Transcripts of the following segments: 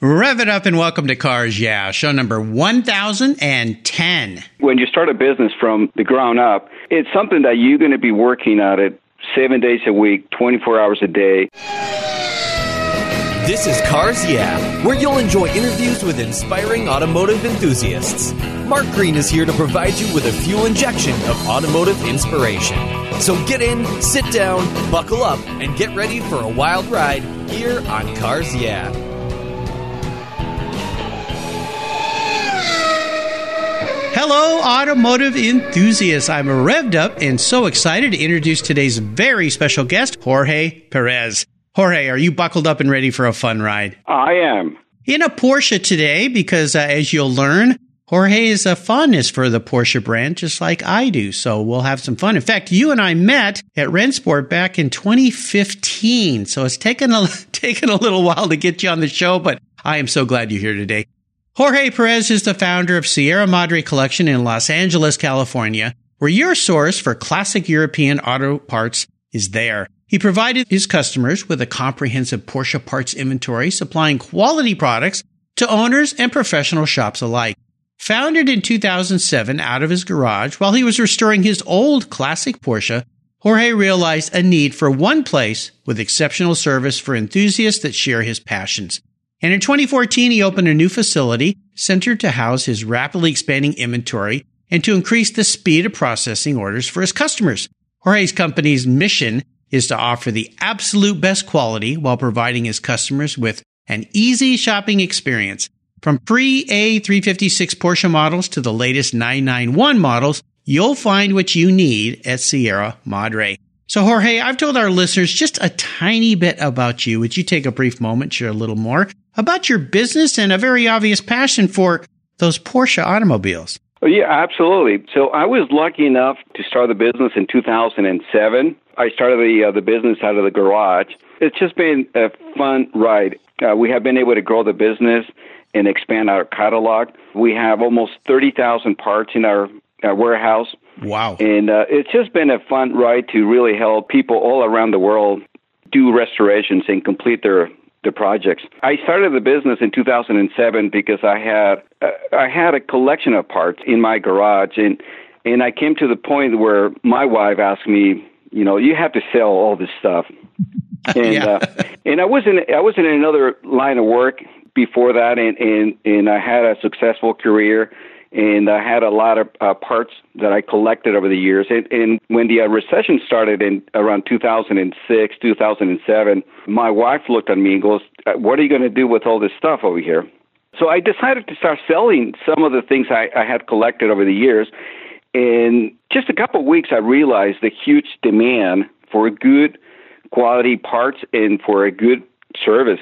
Rev it up and welcome to Cars Yeah, show number 1010. When you start a business from the ground up, it's something that you're going to be working at it seven days a week, 24 hours a day. This is Cars Yeah, where you'll enjoy interviews with inspiring automotive enthusiasts. Mark Greene is here to provide you with a fuel injection of automotive inspiration. So get in, sit down, buckle up, and get ready for a wild ride here on Cars Yeah. Hello, automotive enthusiasts. I'm revved up and so excited to introduce today's very special guest, Jorge Perez. Jorge, are you buckled up and ready for a fun ride? I am. In a Porsche today, because uh, as you'll learn, Jorge is a fondness for the Porsche brand, just like I do. So we'll have some fun. In fact, you and I met at Rennsport back in 2015. So it's taken a, taken a little while to get you on the show, but I am so glad you're here today. Jorge Perez is the founder of Sierra Madre Collection in Los Angeles, California, where your source for classic European auto parts is there. He provided his customers with a comprehensive Porsche parts inventory, supplying quality products to owners and professional shops alike. Founded in 2007 out of his garage while he was restoring his old classic Porsche, Jorge realized a need for one place with exceptional service for enthusiasts that share his passions. And in 2014, he opened a new facility centered to house his rapidly expanding inventory and to increase the speed of processing orders for his customers. Jorge's company's mission is to offer the absolute best quality while providing his customers with an easy shopping experience. From pre A356 Porsche models to the latest 991 models, you'll find what you need at Sierra Madre. So, Jorge, I've told our listeners just a tiny bit about you. Would you take a brief moment, share a little more about your business and a very obvious passion for those Porsche automobiles? Oh, yeah, absolutely. So, I was lucky enough to start the business in 2007. I started the uh, the business out of the garage. It's just been a fun ride. Uh, we have been able to grow the business and expand our catalog. We have almost 30,000 parts in our, our warehouse. Wow. And uh, it's just been a fun ride to really help people all around the world do restorations and complete their their projects. I started the business in 2007 because I had uh, I had a collection of parts in my garage and and I came to the point where my wife asked me, you know, you have to sell all this stuff. And Yeah. uh, and I was in I wasn't in another line of work before that and and and I had a successful career and I had a lot of uh, parts that I collected over the years. And, and when the uh, recession started in around 2006, 2007, my wife looked at me and goes, "Uh, "What are you going to do with all this stuff over here?" So I decided to start selling some of the things I, I had collected over the years. In just a couple of weeks, I realized the huge demand for good quality parts and for a good service.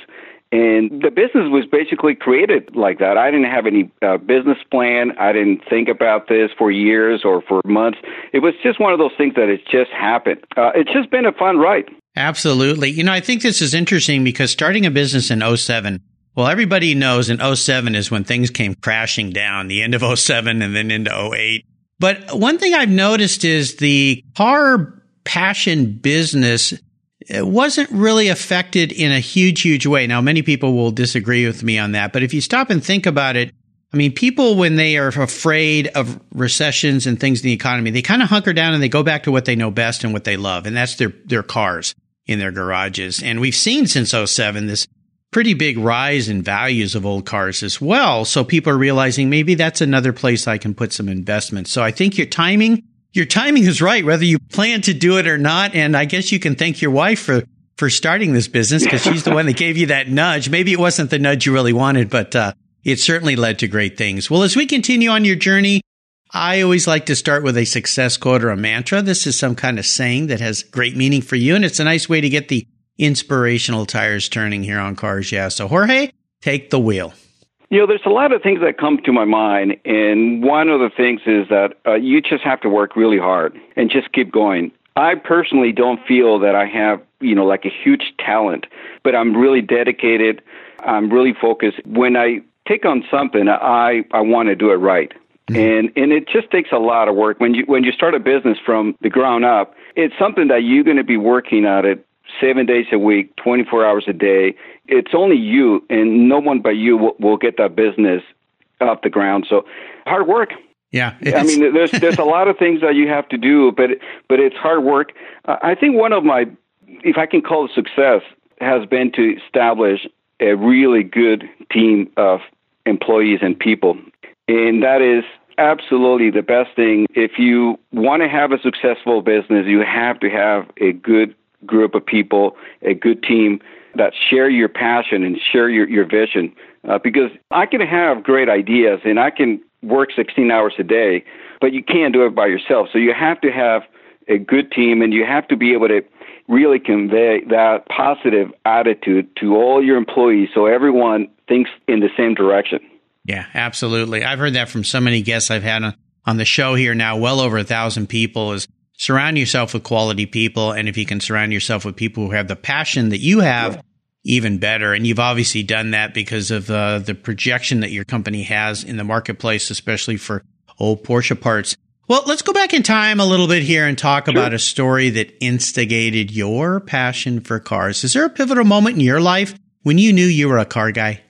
And the business was basically created like that. I didn't have any uh, business plan. I didn't think about this for years or for months. It was just one of those things that it just happened. Uh, it's just been a fun ride. Absolutely. You know, I think this is interesting because starting a business in 07, well, everybody knows in 07 is when things came crashing down, the end of 07 and then into 08. But one thing I've noticed is the car passion business it wasn't really affected in a huge, huge way. Now, many people will disagree with me on that, but if you stop and think about it, I mean, people, when they are afraid of recessions and things in the economy, they kind of hunker down and they go back to what they know best and what they love, and that's their, their cars in their garages. And we've seen since 07 this pretty big rise in values of old cars as well. So people are realizing maybe that's another place I can put some investment. So I think your timing, your timing is right, whether you plan to do it or not. And I guess you can thank your wife for, for starting this business because she's the one that gave you that nudge. Maybe it wasn't the nudge you really wanted, but, uh, it certainly led to great things. Well, as we continue on your journey, I always like to start with a success quote or a mantra. This is some kind of saying that has great meaning for you. And it's a nice way to get the inspirational tires turning here on Cars Yeah. So Jorge, take the wheel. You know, there's a lot of things that come to my mind, and one of the things is that uh, you just have to work really hard and just keep going. I personally don't feel that I have, you know, like a huge talent, but I'm really dedicated. I'm really focused. When I take on something, I I want to do it right. And and it just takes a lot of work when you when you start a business from the ground up. It's something that you're going to be working at it seven days a week, 24 hours a day. It's only you, and no one but you will, will get that business off the ground. So hard work. Yeah, I mean, there's there's a lot of things that you have to do, but but it's hard work. I think one of my, if I can call it success, has been to establish a really good team of employees and people, and that is absolutely the best thing. If you want to have a successful business, you have to have a good group of people, a good team that share your passion and share your, your vision. Uh, because I can have great ideas and I can work 16 hours a day, but you can't do it by yourself. So you have to have a good team and you have to be able to really convey that positive attitude to all your employees so everyone thinks in the same direction. Yeah, absolutely. I've heard that from so many guests I've had on, on the show here now, well over a thousand people is surround yourself with quality people. And if you can surround yourself with people who have the passion that you have, even better. And you've obviously done that because of uh, the projection that your company has in the marketplace, especially for old Porsche parts. Well, let's go back in time a little bit here and talk sure. about a story that instigated your passion for cars. Is there a pivotal moment in your life when you knew you were a car guy?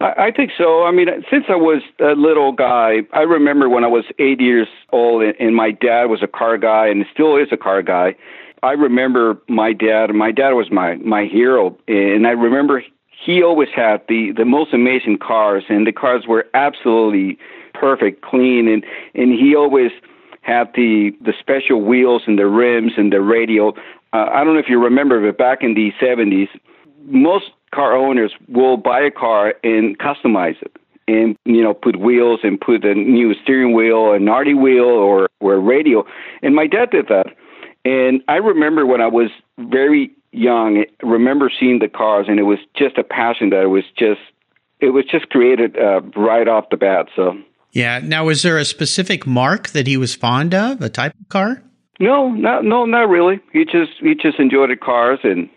I think so. I mean, since I was a little guy, I remember when I was eight years old, and my dad was a car guy, and still is a car guy. I remember my dad. My dad was my my hero, and I remember he always had the the most amazing cars, and the cars were absolutely perfect, clean, and and he always had the the special wheels and the rims and the radio. Uh, I don't know if you remember, but back in the 70s, most car owners will buy a car and customize it and you know put wheels and put a new steering wheel, a Nardi wheel, or or a radio. And my dad did that. And I remember when I was very young, I remember seeing the cars, and it was just a passion that it was just it was just created uh, right off the bat. So yeah. Now, was there a specific mark that he was fond of, a type of car? No, not no, not really. He just he just enjoyed the cars and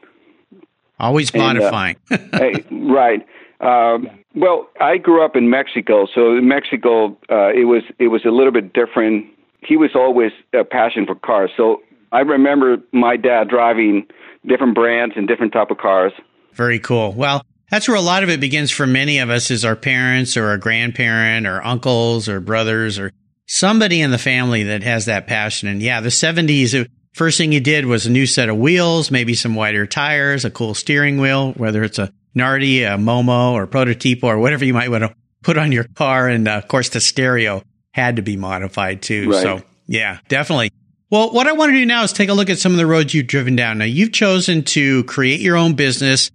always modifying. And, uh, right. Um, well, I grew up in Mexico, so in Mexico uh, it was it was a little bit different. He was always a passion for cars, so I remember my dad driving different brands and different type of cars. Very cool. Well, that's where a lot of it begins for many of us is our parents or our grandparent or uncles or brothers or somebody in the family that has that passion. And yeah, the 70s, first thing you did was a new set of wheels, maybe some wider tires, a cool steering wheel, whether it's a Nardi, a Momo or Prototipo or whatever you might want to put on your car. And uh, of course, the stereo had to be modified too. Right. So yeah, definitely. Well, what I want to do now is take a look at some of the roads you've driven down. Now, you've chosen to create your own business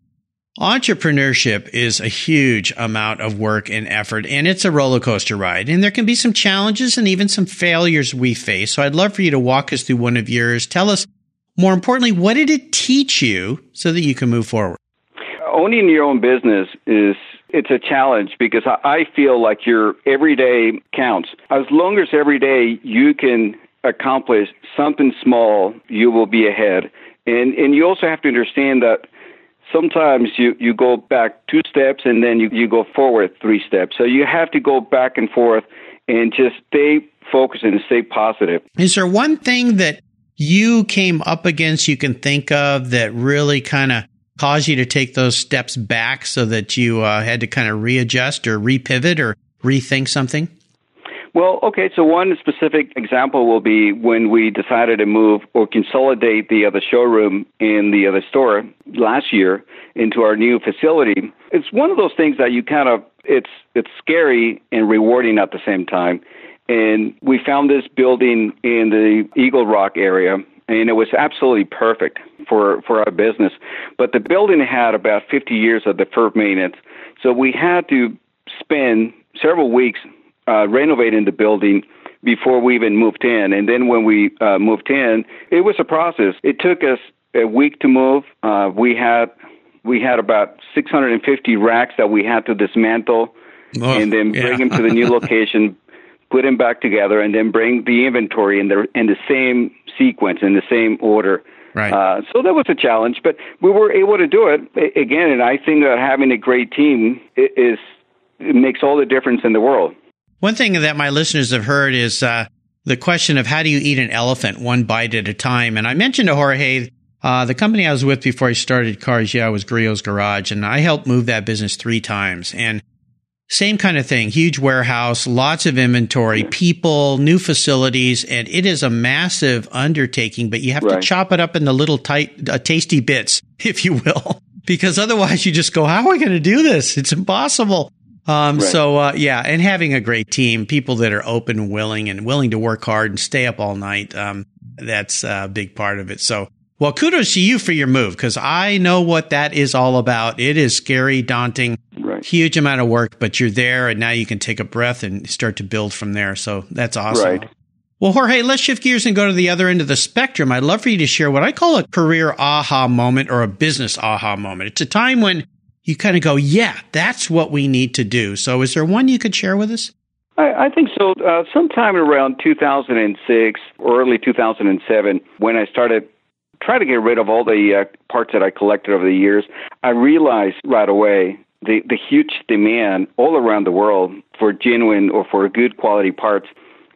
Entrepreneurship is a huge amount of work and effort, and it's a roller coaster ride. And there can be some challenges and even some failures we face. So I'd love for you to walk us through one of yours. Tell us, more importantly, what did it teach you so that you can move forward? Owning your own business is it's a challenge because I feel like your every day counts. As long as every day you can accomplish something small, you will be ahead. And and you also have to understand that sometimes you, you go back two steps and then you, you go forward three steps. So you have to go back and forth and just stay focused and stay positive. Is there one thing that you came up against you can think of that really kind of caused you to take those steps back so that you uh, had to kind of readjust or repivot or rethink something? Well, okay, so one specific example will be when we decided to move or consolidate the other showroom in the other store last year into our new facility. It's one of those things that you kind of it's it's scary and rewarding at the same time. And we found this building in the Eagle Rock area and it was absolutely perfect for for our business. But the building had about 50 years of deferred maintenance, so we had to spend several weeks uh, renovating the building before we even moved in. And then when we uh, moved in, it was a process. It took us a week to move. Uh, we had we had about 650 racks that we had to dismantle oh, and then bring yeah. them to the new location, put them back together, and then bring the inventory in the in the same sequence in the same order. Right. Uh, so that was a challenge, but we were able to do it again. And I think that having a great team is it makes all the difference in the world. One thing that my listeners have heard is uh, the question of how do you eat an elephant one bite at a time. And I mentioned to Jorge Uh, the company I was with before I started Cars Yeah was Griot's Garage, and I helped move that business three times. And same kind of thing, huge warehouse, lots of inventory, people, new facilities, and it is a massive undertaking, but you have Right. to chop it up into little tight, uh, tasty bits, if you will, because otherwise you just go, how are we going to do this? It's impossible. Um, Right. so, uh, yeah, and having a great team, people that are open, willing, and willing to work hard and stay up all night. Um, that's a big part of it. So, well, kudos to you for your move because I know what that is all about. It is scary, daunting, Right. huge amount of work, but you're there and now you can take a breath and start to build from there. So that's awesome. Right. Well, Jorge, let's shift gears and go to the other end of the spectrum. I'd love for you to share what I call a career aha moment or a business aha moment. It's a time when you kind of go, yeah, that's what we need to do. So is there one you could share with us? I, I think so. Uh, sometime around 2006, or early 2007, when I started trying to get rid of all the uh, parts that I collected over the years, I realized right away the, the huge demand all around the world for genuine or for good quality parts.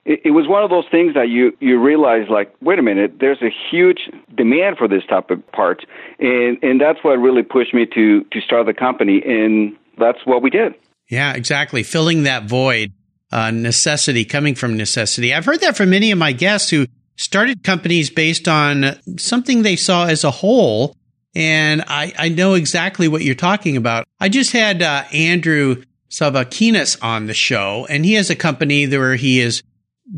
It, it was one of those things that you, you realize, like, wait a minute, there's a huge demand for this type of parts. And, and that's what really pushed me to, to start the company. And that's what we did. Yeah, exactly. Filling that void, uh, necessity coming from necessity. I've heard that from many of my guests who started companies based on something they saw as a whole. And I, I know exactly what you're talking about. I just had uh, Andrew Savakinas on the show, and he has a company where he is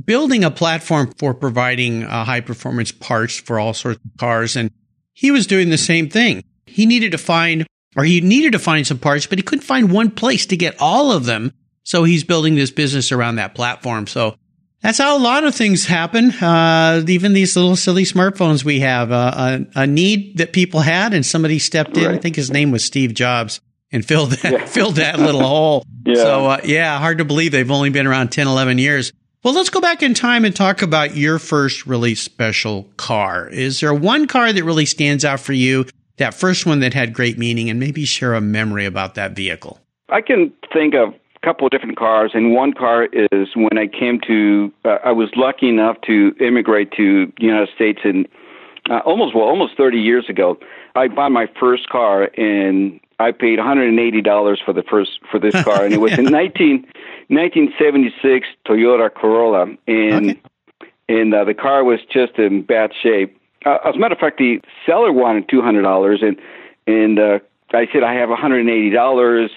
building a platform for providing uh, high performance parts for all sorts of cars. And he was doing the same thing. He needed to find, or he needed to find some parts, but he couldn't find one place to get all of them. So he's building this business around that platform. So that's how a lot of things happen. Uh, even these little silly smartphones we have, uh, a, a need that people had and somebody stepped in. I think his name was Steve Jobs and filled that, Yeah. filled that little hole. Yeah. So, uh, yeah, hard to believe they've only been around 10, 11 years. Well, let's go back in time and talk about your first really special car. Is there one car that really stands out for you? That first one that had great meaning and maybe share a memory about that vehicle. I can think of a couple of different cars, and one car is when I came to. Uh, I was lucky enough to immigrate to the United States in uh, almost well, almost 30 years ago. I bought my first car, and I paid 180 dollars for the first for this car, and it was in 19, 1976 Toyota Corolla, and Okay. and uh, the car was just in bad shape. Uh, as a matter of fact, the seller wanted two hundred dollars, and and uh, I said I have one hundred and eighty dollars.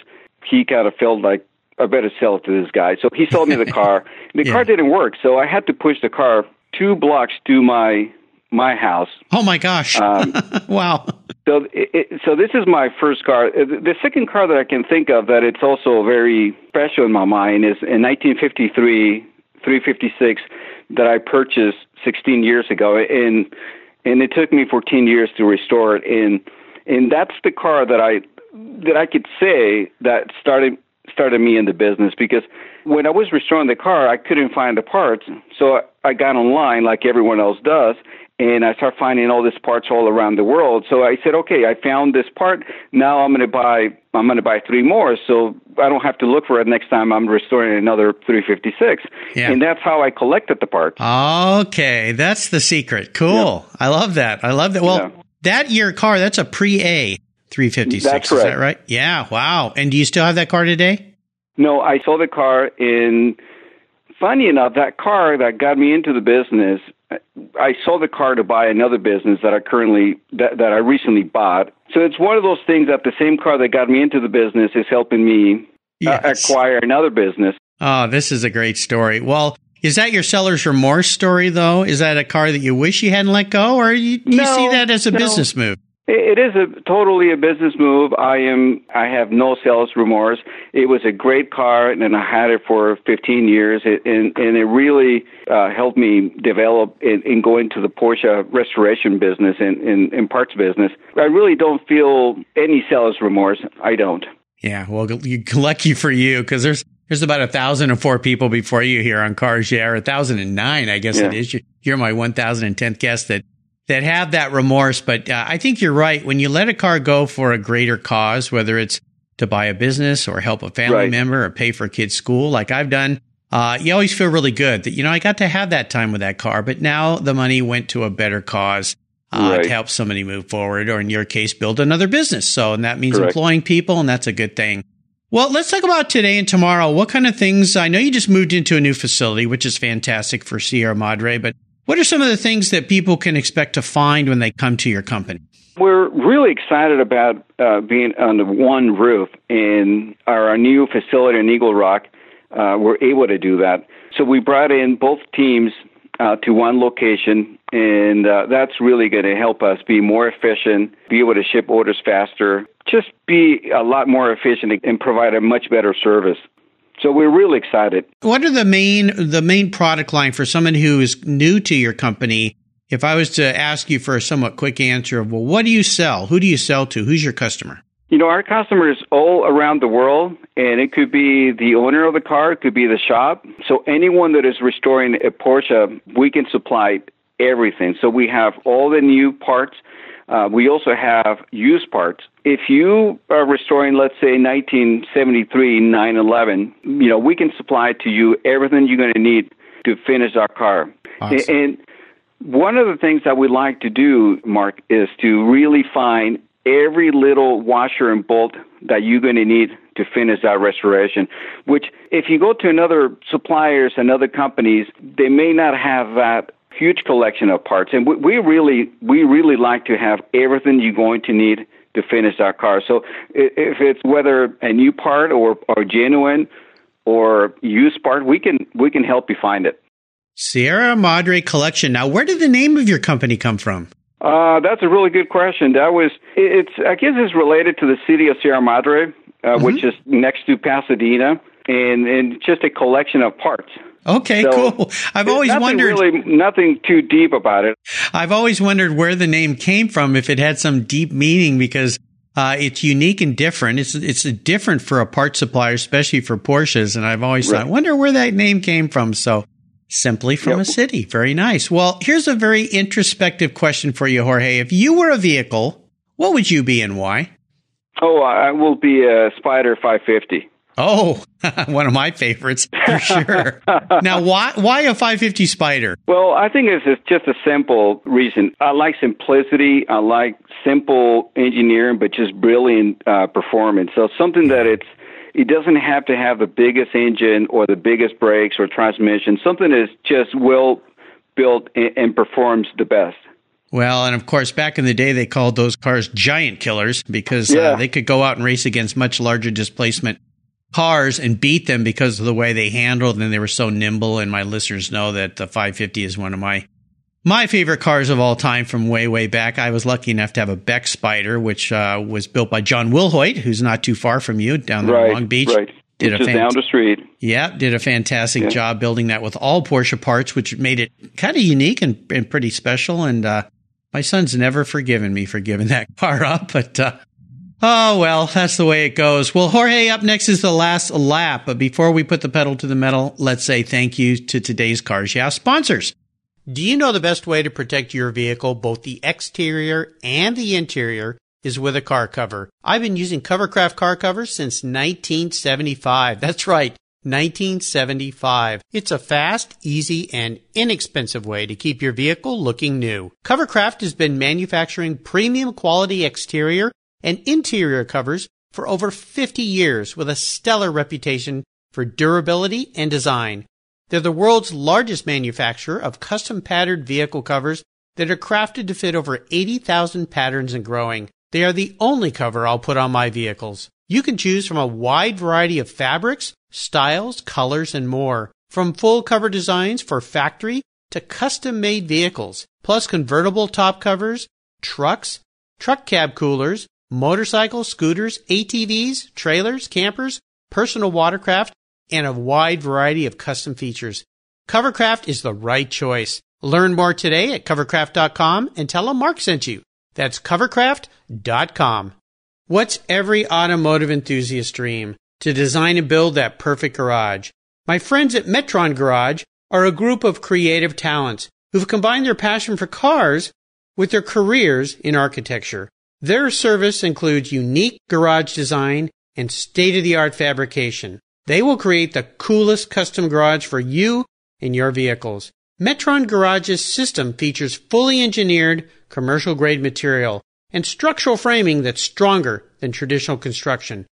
He kind of felt like I better sell it to this guy, so he sold me the car. The Yeah. car didn't work, so I had to push the car two blocks to my my house. Oh my gosh. Um, wow. So, it, so this is my first car. Uh, The second car that I can think of that it's also very special in my mind is in 1953, 356 that I purchased 16 years ago, and and it took me 14 years to restore it. And and that's the car that I that I could say that started started me in the business because when I was restoring the car, I couldn't find the parts, so I got online like everyone else does, and I start finding all these parts all around the world. So I said, okay, I found this part. Now I'm going to buy. I'm going to buy three more, so I don't have to look for it next time I'm restoring another 356. Yeah. And that's how I collected the parts. Okay, that's the secret. Cool. I love that. I love that. Well, Yeah. that year car, that's a pre-A 356. That's Is that right? Yeah. Wow. And do you still have that car today? No, I sold the car in. Funny enough, that car that got me into the business, I sold the car to buy another business that I currently that, that I recently bought. So it's one of those things that the same car that got me into the business is helping me uh, Yes. acquire another business. Oh, this is a great story. Well, is that your seller's remorse story though? Is that a car that you wish you hadn't let go or you, do you see that as a no. business move? It is a totally a business move. I am. I have no sales remorse. It was a great car, and I had it for 15 years, it, and and it really uh, helped me develop and, and go into the Porsche restoration business and, and, and parts business. I really don't feel any sales remorse. I don't. Yeah, well, you, lucky for you, because there's there's about a thousand and four people before you here on Cars Yeah, or a thousand and nine, I guess Yeah. it is. You're, you're my one thousand and tenth guest that that have that remorse. But uh, I think you're right. When you let a car go for a greater cause, whether it's to buy a business or help a family Right. member or pay for a kid's school, like I've done, uh, you always feel really good that you know I got to have that time with that car. But now the money went to a better cause. uh, Right. to help somebody move forward, or in your case, build another business. So, and that means Correct. employing people, and that's a good thing. Well, let's talk about today and tomorrow. What kind of things? I know you just moved into a new facility, which is fantastic for Sierra Madre, but what are some of the things that people can expect to find when they come to your company? We're really excited about uh, being under one roof in our, our new facility in Eagle Rock. Uh, we're able to do that. So we brought in both teams uh, to one location, and uh, that's really going to help us be more efficient, be able to ship orders faster, just be a lot more efficient and provide a much better service. So we're really excited. What are the main the main product line for someone who is new to your company? If I was to ask you for a somewhat quick answer of, well, what do you sell? Who do you sell to? Who's your customer? You know, our customers all around the world, and it could be the owner of the car, it could be the shop. So anyone that is restoring a Porsche, we can supply everything. So we have all the new parts. Uh, we also have used parts. If you are restoring, let's say, 1973 911, you know, we can supply to you everything you're going to need to finish our car. Awesome. And one of the things that we like to do, Mark, is to really find every little washer and bolt that you're going to need to finish that restoration. Which, if you go to another suppliers and other companies, they may not have that huge collection of parts. And we, we really, we really like to have everything you're going to need to finish that car. So if it's whether a new part or, or genuine or used part, we can we can help you find it. Sierra Madre Collection. Now, where did the name of your company come from? Uh, that's a really good question. That was it's I guess it's related to the city of Sierra Madre, uh, which is next to Pasadena, and and just a collection of parts. Okay, So, cool. I've always wondered. really nothing too deep about it. I've always wondered where the name came from. If it had some deep meaning, because uh, it's unique and different. It's it's different for a part supplier, especially for Porsches. And I've always Right. thought, wonder where that name came from. So simply from Yep. a city. Very nice. Well, here's a very introspective question for you, Jorge. If you were a vehicle, what would you be and why? Oh, I will be a Spyder 550. Oh, one of my favorites for sure. now, why why a 550 Spyder? Well, I think it's it's just a simple reason. I like simplicity. I like simple engineering, but just brilliant uh, performance. So something that it's it doesn't have to have the biggest engine or the biggest brakes or transmission. Something that's just well built and, and performs the best. Well, and of course, back in the day, they called those cars giant killers because Yeah. uh, they could go out and race against much larger displacement cars and beat them because of the way they handled and they were so nimble. And my listeners know that the 550 is one of my my favorite cars of all time from way way back. I was lucky enough to have a Beck Spyder, which uh, was built by John Wilhoit, who's not too far from you down there in right, Long Beach. right. Did it's a down the street. yeah, did a fantastic Yeah. job building that with all Porsche parts, which made it kind of unique and, and pretty special. And uh, my son's never forgiven me for giving that car up, but uh, oh well, that's the way it goes. Well, Jorge, up next is the last lap. But before we put the pedal to the metal, let's say thank you to today's Cars Yeah sponsors. Do you know the best way to protect your vehicle, both the exterior and the interior, is with a car cover? I've been using Covercraft car covers since 1975. That's right. 1975. It's a fast, easy, and inexpensive way to keep your vehicle looking new. Covercraft has been manufacturing premium quality exterior and interior covers for over 50 years with a stellar reputation for durability and design. They're the world's largest manufacturer of custom patterned vehicle covers that are crafted to fit over 80,000 patterns and growing. They are the only cover I'll put on my vehicles. You can choose from a wide variety of fabrics, styles, colors, and more. From full cover designs for factory to custom made vehicles, plus convertible top covers, trucks, truck cab coolers, motorcycles, scooters, ATVs, trailers, campers, personal watercraft, and a wide variety of custom features. Covercraft is the right choice. Learn more today at covercraft.com and tell them Mark sent you. That's covercraft.com. What's every automotive enthusiast dream? To design and build that perfect garage. My friends at Metron Garage are a group of creative talents who've combined their passion for cars with their careers in architecture. Their service includes unique garage design and state of the art fabrication. They will create the coolest custom garage for you and your vehicles. Metron Garage's system features fully engineered commercial grade material and structural framing that's stronger than traditional construction.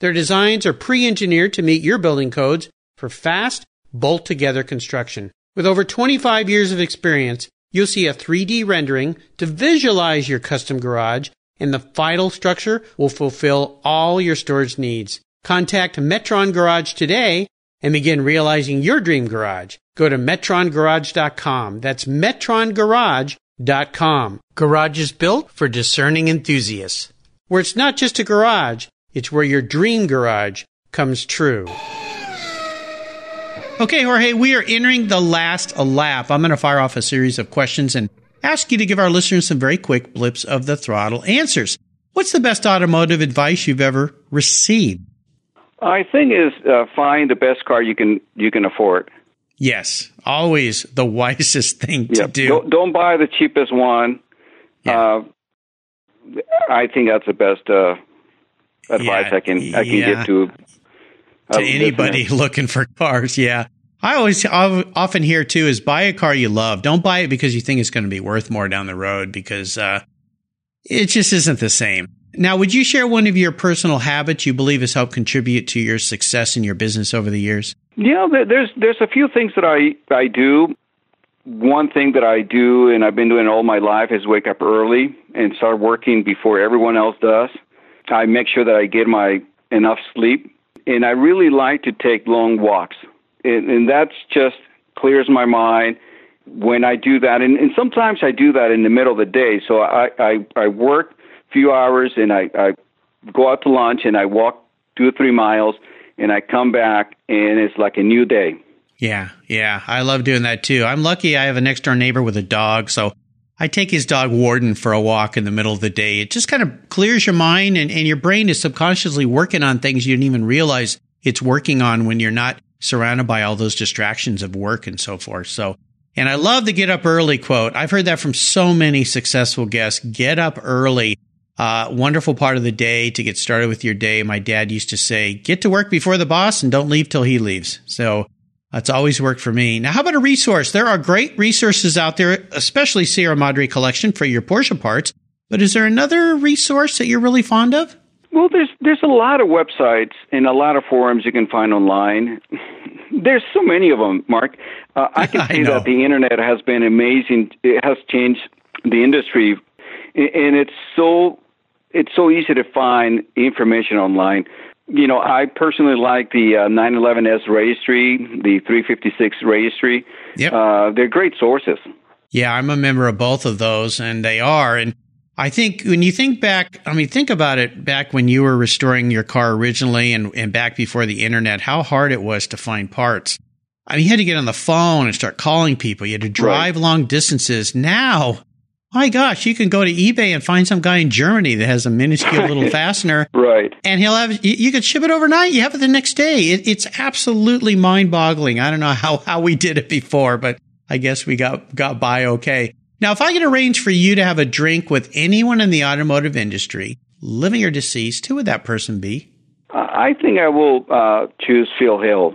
Their designs are pre engineered to meet your building codes for fast, bolt together construction. With over 25 years of experience, you'll see a 3D rendering to visualize your custom garage, and the final structure will fulfill all your storage needs. Contact Metron Garage today and begin realizing your dream garage. Go to metrongarage.com. That's metrongarage.com. Garage is built for discerning enthusiasts. Where it's not just a garage, it's where your dream garage comes true. Okay, Jorge, we are entering the last lap. I'm going to fire off a series of questions and ask you to give our listeners some very quick blips of the throttle answers. What's the best automotive advice you've ever received? I think is uh, find the best car you can you can afford. Yes, always the wisest thing to do. Don't, don't, buy the cheapest one. Yeah. Uh, I think that's the best uh, advice yeah, I can I can yeah. give to to anybody looking for cars. Yeah. I always often hear too is buy a car you love. Don't buy it because you think it's going to be worth more down the road because uh, it just isn't the same. Now, would you share one of your personal habits you believe has helped contribute to your success in your business over the years? Yeah, there's there's a few things that I I do. One thing that I do, and I've been doing all my life, is wake up early and start working before everyone else does. I make sure that I get my enough sleep, and I really like to take long walks, and, and that's just clears my mind when I do that. And, and sometimes I do that in the middle of the day. So I I, I work a few hours and I, I go out to lunch and I walk two or three miles and I come back and it's like a new day. Yeah, yeah. I love doing that too. I'm lucky I have a next door neighbor with a dog, so I take his dog Warden for a walk in the middle of the day. It just kind of clears your mind and, and your brain is subconsciously working on things you didn't even realize it's working on when you're not surrounded by all those distractions of work and so forth. So, and I love the get up early quote. I've heard that from so many successful guests. Get up early. Uh, wonderful part of the day to get started with your day. My dad used to say, get to work before the boss and don't leave till he leaves. So that's always worked for me. Now, how about a resource? There are great resources out there, especially Sierra Madre collection for your Porsche parts. But is there another resource that you're really fond of? Well, there's there's a lot of websites and a lot of forums you can find online. there's so many of them, Mark. Uh, I can say I that the internet has been amazing. It has changed the industry, and it's so it's so easy to find information online. You know, I personally like the uh, 911S registry, the 356 registry. Yep. Uh, they're great sources. Yeah, I'm a member of both of those, and they are. And I think when you think back, I mean, think about it back when you were restoring your car originally and, and back before the internet, how hard it was to find parts. I mean, you had to get on the phone and start calling people. You had to drive right. long distances. Now, my gosh, you can go to eBay and find some guy in Germany that has a minuscule little fastener. Right. And he'll have, you, you could ship it overnight. You have it the next day. It, it's absolutely mind boggling. I don't know how, how we did it before, but I guess we got, got by okay. Now, if I could arrange for you to have a drink with anyone in the automotive industry, living or deceased, who would that person be? I think I will uh, choose Phil Hill.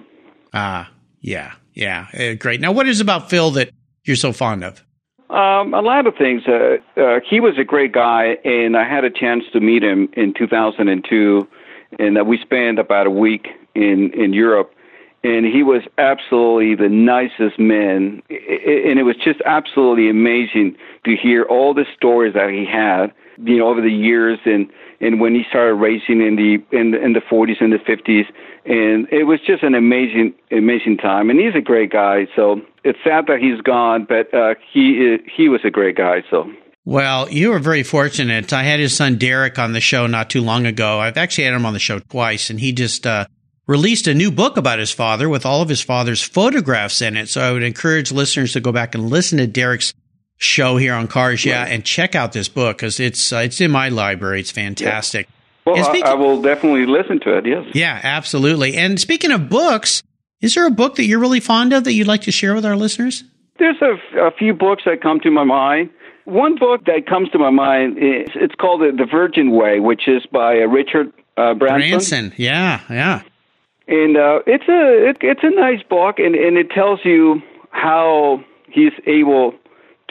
Ah, yeah, yeah, uh, great. Now, what is about Phil that you're so fond of? Um, a lot of things. Uh, uh, he was a great guy, and I had a chance to meet him in 2002, and uh, we spent about a week in in Europe. And he was absolutely the nicest man, and it was just absolutely amazing to hear all the stories that he had, you know, over the years, and and when he started racing in the in the, in the 40s and the 50s, and it was just an amazing amazing time. And he's a great guy. So it's sad that he's gone but uh he he was a great guy. So. Well, you were very fortunate. I had his son Derek on the show not too long ago. I've actually had him on the show twice, and he just uh, released a new book about his father with all of his father's photographs in it. So I would encourage listeners to go back and listen to Derek's show here on Cars Yeah and check out this book because it's uh, it's in my library. It's fantastic. Well, speaking, I, I will definitely listen to it. Yes. Yeah, absolutely. And speaking of books, is there a book that you're really fond of that you'd like to share with our listeners? There's a, a few books that come to my mind. One book that comes to my mind is it's called The, the Virgin Way, which is by uh, Richard uh, Branson. Branson, yeah, yeah. And uh, it's a it, it's a nice book, and, and it tells you how he's able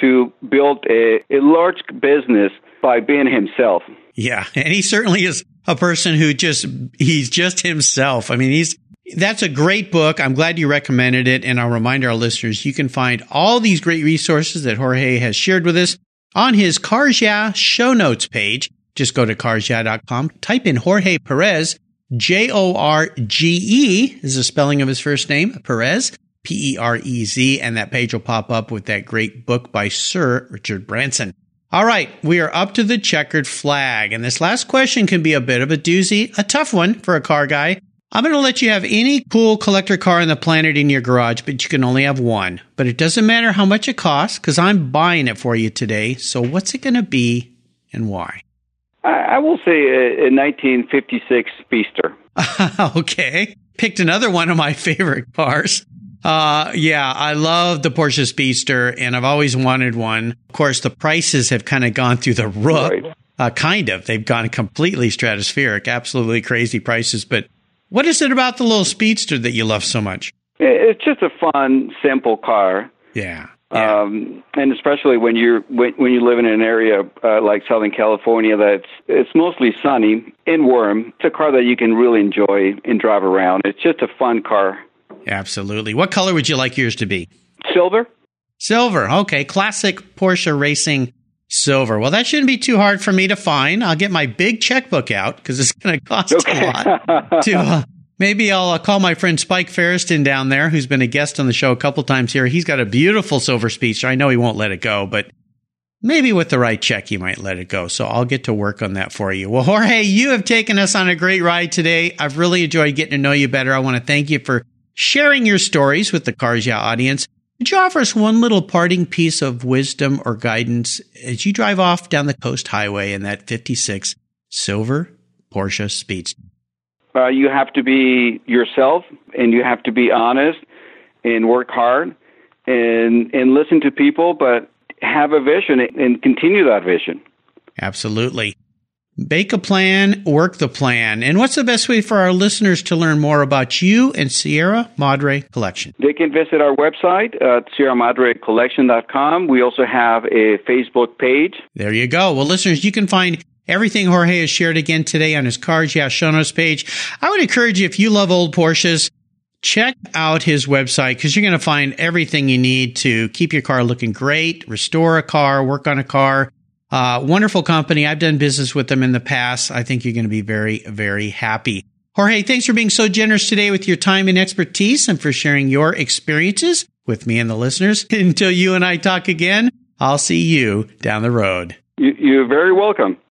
to build a, a large business by being himself. Yeah, and he certainly is a person who just he's just himself. I mean, he's that's a great book. I'm glad you recommended it. And I'll remind our listeners, you can find all these great resources that Jorge has shared with us on his Cars Yeah show notes page. Just go to carsyeah.com, type in Jorge Perez, J O R G E is the spelling of his first name, Perez, P E R E Z, and that page will pop up with that great book by Sir Richard Branson. All right, we are up to the checkered flag, and this last question can be a bit of a doozy, a tough one for a car guy. I'm going to let you have any cool collector car on the planet in your garage, but you can only have one. But it doesn't matter how much it costs because I'm buying it for you today. So what's it going to be and why? I, will say a, a 1956 Speedster. okay. Picked another one of my favorite cars. Uh, yeah, I love the Porsche Speedster and I've always wanted one. Of course, the prices have kind of gone through the roof. Right. Uh, kind of. They've gone completely stratospheric, absolutely crazy prices. But what is it about the little Speedster that you love so much? It's just a fun, simple car. Yeah. Yeah. Um, and especially when you're when, when you live in an area uh, like Southern California that's it's mostly sunny and warm. It's a car that you can really enjoy and drive around. It's just a fun car. Absolutely. What color would you like yours to be? Silver. Silver. Okay, classic Porsche racing silver. Well, that shouldn't be too hard for me to find. I'll get my big checkbook out because it's going to cost okay. a lot. to uh, maybe I'll uh, call my friend Spike Feresten down there, who's been a guest on the show a couple times here. He's got a beautiful silver speedster. I know he won't let it go, but maybe with the right check, he might let it go. So I'll get to work on that for you. Well, Jorge, you have taken us on a great ride today. I've really enjoyed getting to know you better. I want to thank you for sharing your stories with the Cars Yeah audience. Could you offer us one little parting piece of wisdom or guidance as you drive off down the coast highway in that 56 silver Porsche Speedster? Uh, you have to be yourself and you have to be honest and work hard and and listen to people but have a vision and continue that vision. Absolutely. Bake a plan, work the plan. And what's the best way for our listeners to learn more about you and Sierra Madre Collection? They can visit our website at sierramadrecollection.com. We also have a Facebook page. There you go. Well, listeners, you can find everything Jorge has shared again today on his Cars Yeah show notes page. I would encourage you, if you love old Porsches, check out his website because you're going to find everything you need to keep your car looking great, restore a car, work on a car uh, wonderful company. I've done business with them in the past. I think you're going to be very, very happy. Jorge, thanks for being so generous today with your time and expertise and for sharing your experiences with me and the listeners. Until you and I talk again, I'll see you down the road. You, you're very welcome.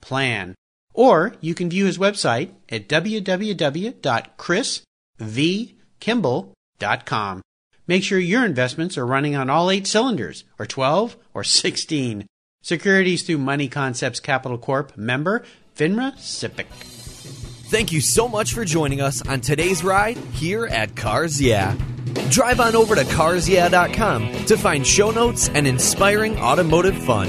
PLAN. Or you can view his website at www.chrisvkimball.com. Make sure your investments are running on all eight cylinders, or 12, or 16. Securities through Money Concepts Capital Corp. Member, FINRA SIPC. Thank you so much for joining us on today's ride here at Cars Yeah. Drive on over to carsyeah.com to find show notes and inspiring automotive fun.